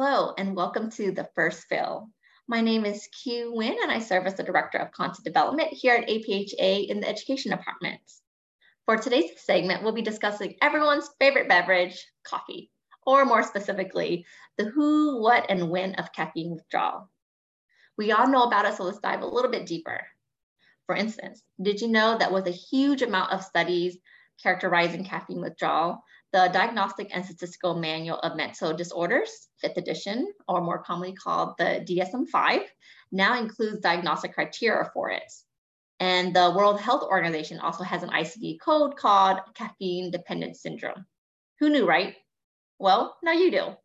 Hello, and welcome to The First Fill. My name is Q Win, and I serve as the Director of Content Development here at APHA in the Education Department. For today's segment, we'll be discussing everyone's favorite beverage, coffee, or more specifically, the who, what, and when of caffeine withdrawal. We all know about it, so let's dive a little bit deeper. For instance, did you know that with a huge amount of studies characterizing caffeine withdrawal, the Diagnostic and Statistical Manual of Mental Disorders, 5th edition, or more commonly called the DSM-5, now includes diagnostic criteria for it. And the World Health Organization also has an ICD code called caffeine dependent syndrome. Who knew, right? Well, now you do.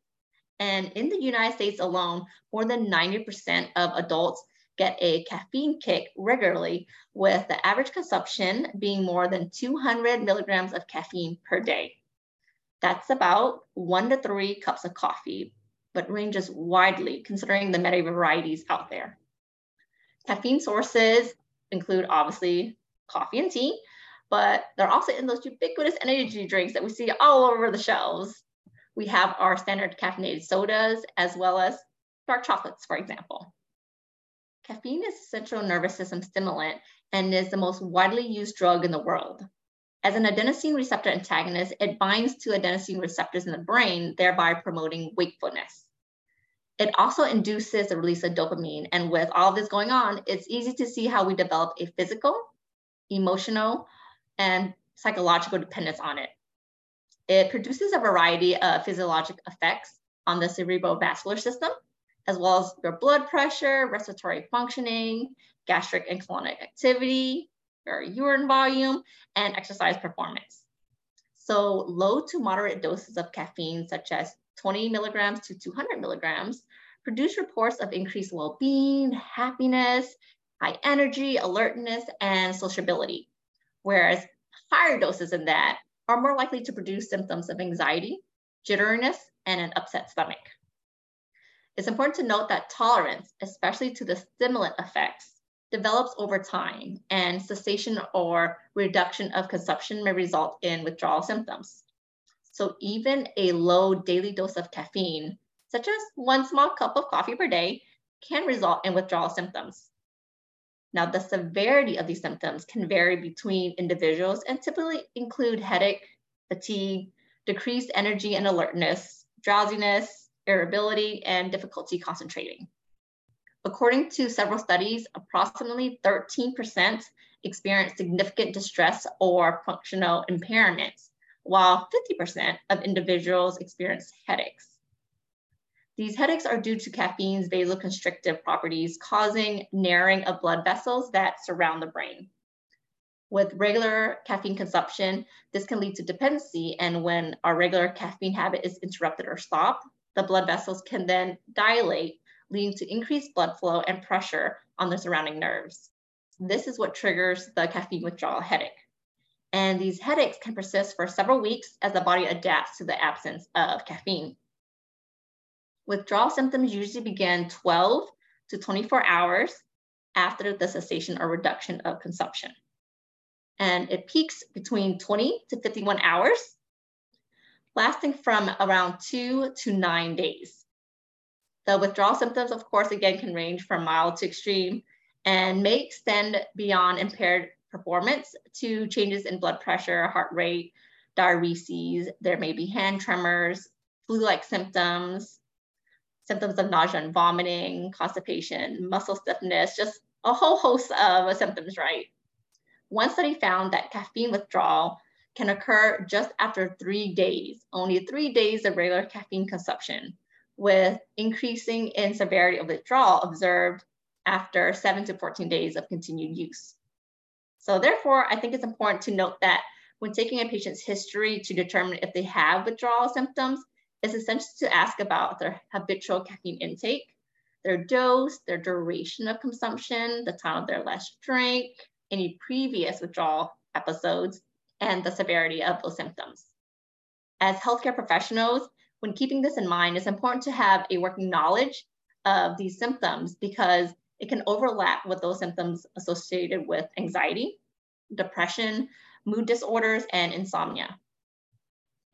And in the United States alone, more than 90% of adults get a caffeine kick regularly, with the average consumption being more than 200 milligrams of caffeine per day. That's about one to three cups of coffee, but ranges widely considering the many varieties out there. Caffeine sources include obviously coffee and tea, but they're also in those ubiquitous energy drinks that we see all over the shelves. We have our standard caffeinated sodas as well as dark chocolates, for example. Caffeine is a central nervous system stimulant and is the most widely used drug in the world. As an adenosine receptor antagonist, it binds to adenosine receptors in the brain, thereby promoting wakefulness. It also induces the release of dopamine. And with all this going on, it's easy to see how we develop a physical, emotional, and psychological dependence on it. It produces a variety of physiologic effects on the cerebrovascular system, as well as your blood pressure, respiratory functioning, gastric and colonic activity, your urine volume, and exercise performance. So low to moderate doses of caffeine, such as 20 milligrams to 200 milligrams, produce reports of increased well-being, happiness, high energy, alertness, and sociability. Whereas higher doses than that are more likely to produce symptoms of anxiety, jitteriness, and an upset stomach. It's important to note that tolerance, especially to the stimulant effects, develops over time, and cessation or reduction of consumption may result in withdrawal symptoms. So even a low daily dose of caffeine, such as one small cup of coffee per day, can result in withdrawal symptoms. Now, the severity of these symptoms can vary between individuals and typically include headache, fatigue, decreased energy and alertness, drowsiness, irritability, and difficulty concentrating. According to several studies, approximately 13% experience significant distress or functional impairments, while 50% of individuals experience headaches. These headaches are due to caffeine's vasoconstrictive properties, causing narrowing of blood vessels that surround the brain. With regular caffeine consumption, this can lead to dependency, and when our regular caffeine habit is interrupted or stopped, the blood vessels can then dilate leading to increased blood flow and pressure on the surrounding nerves. This is what triggers the caffeine withdrawal headache. And these headaches can persist for several weeks as the body adapts to the absence of caffeine. Withdrawal symptoms usually begin 12 to 24 hours after the cessation or reduction of consumption. And it peaks between 20 to 51 hours, lasting from around two to nine days. The withdrawal symptoms, of course, again, can range from mild to extreme and may extend beyond impaired performance to changes in blood pressure, heart rate, diureses. There may be hand tremors, flu-like symptoms, symptoms of nausea and vomiting, constipation, muscle stiffness, just a whole host of symptoms, right? One study found that caffeine withdrawal can occur just after three days, only three days of regular caffeine consumption with increasing in severity of withdrawal observed after 7 to 14 days of continued use. So therefore, I think it's important to note that when taking a patient's history to determine if they have withdrawal symptoms, it's essential to ask about their habitual caffeine intake, their dose, their duration of consumption, the time of their last drink, any previous withdrawal episodes, and the severity of those symptoms. As healthcare professionals, when keeping this in mind, it's important to have a working knowledge of these symptoms because it can overlap with those symptoms associated with anxiety, depression, mood disorders, and insomnia.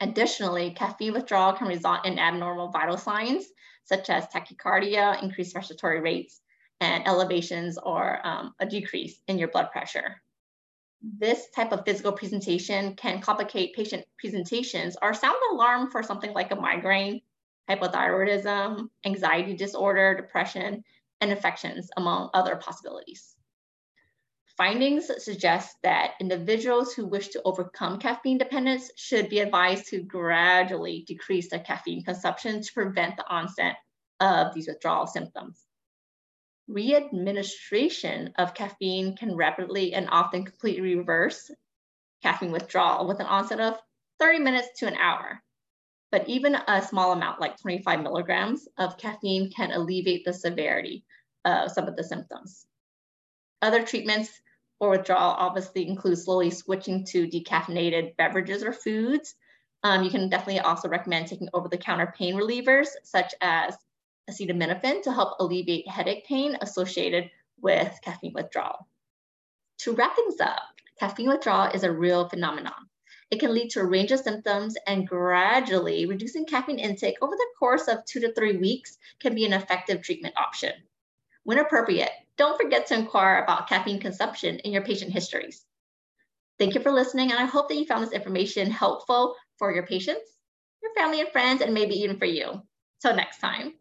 Additionally, caffeine withdrawal can result in abnormal vital signs, such as tachycardia, increased respiratory rates, and elevations or um, a decrease in your blood pressure. This type of physical presentation can complicate patient presentations or sound alarm for something like a migraine, hypothyroidism, anxiety disorder, depression, and infections, among other possibilities. Findings suggest that individuals who wish to overcome caffeine dependence should be advised to gradually decrease their caffeine consumption to prevent the onset of these withdrawal symptoms. Readministration of caffeine can rapidly and often completely reverse caffeine withdrawal with an onset of 30 minutes to an hour. But even a small amount, like 25 milligrams of caffeine, can alleviate the severity of some of the symptoms. Other treatments for withdrawal obviously include slowly switching to decaffeinated beverages or foods. Um, you can definitely also recommend taking over-the-counter pain relievers, such as acetaminophen to help alleviate headache pain associated with caffeine withdrawal. To wrap things up, caffeine withdrawal is a real phenomenon. It can lead to a range of symptoms and gradually reducing caffeine intake over the course of two to three weeks can be an effective treatment option. When appropriate, don't forget to inquire about caffeine consumption in your patient histories. Thank you for listening, and I hope that you found this information helpful for your patients, your family and friends, and maybe even for you. Till next time.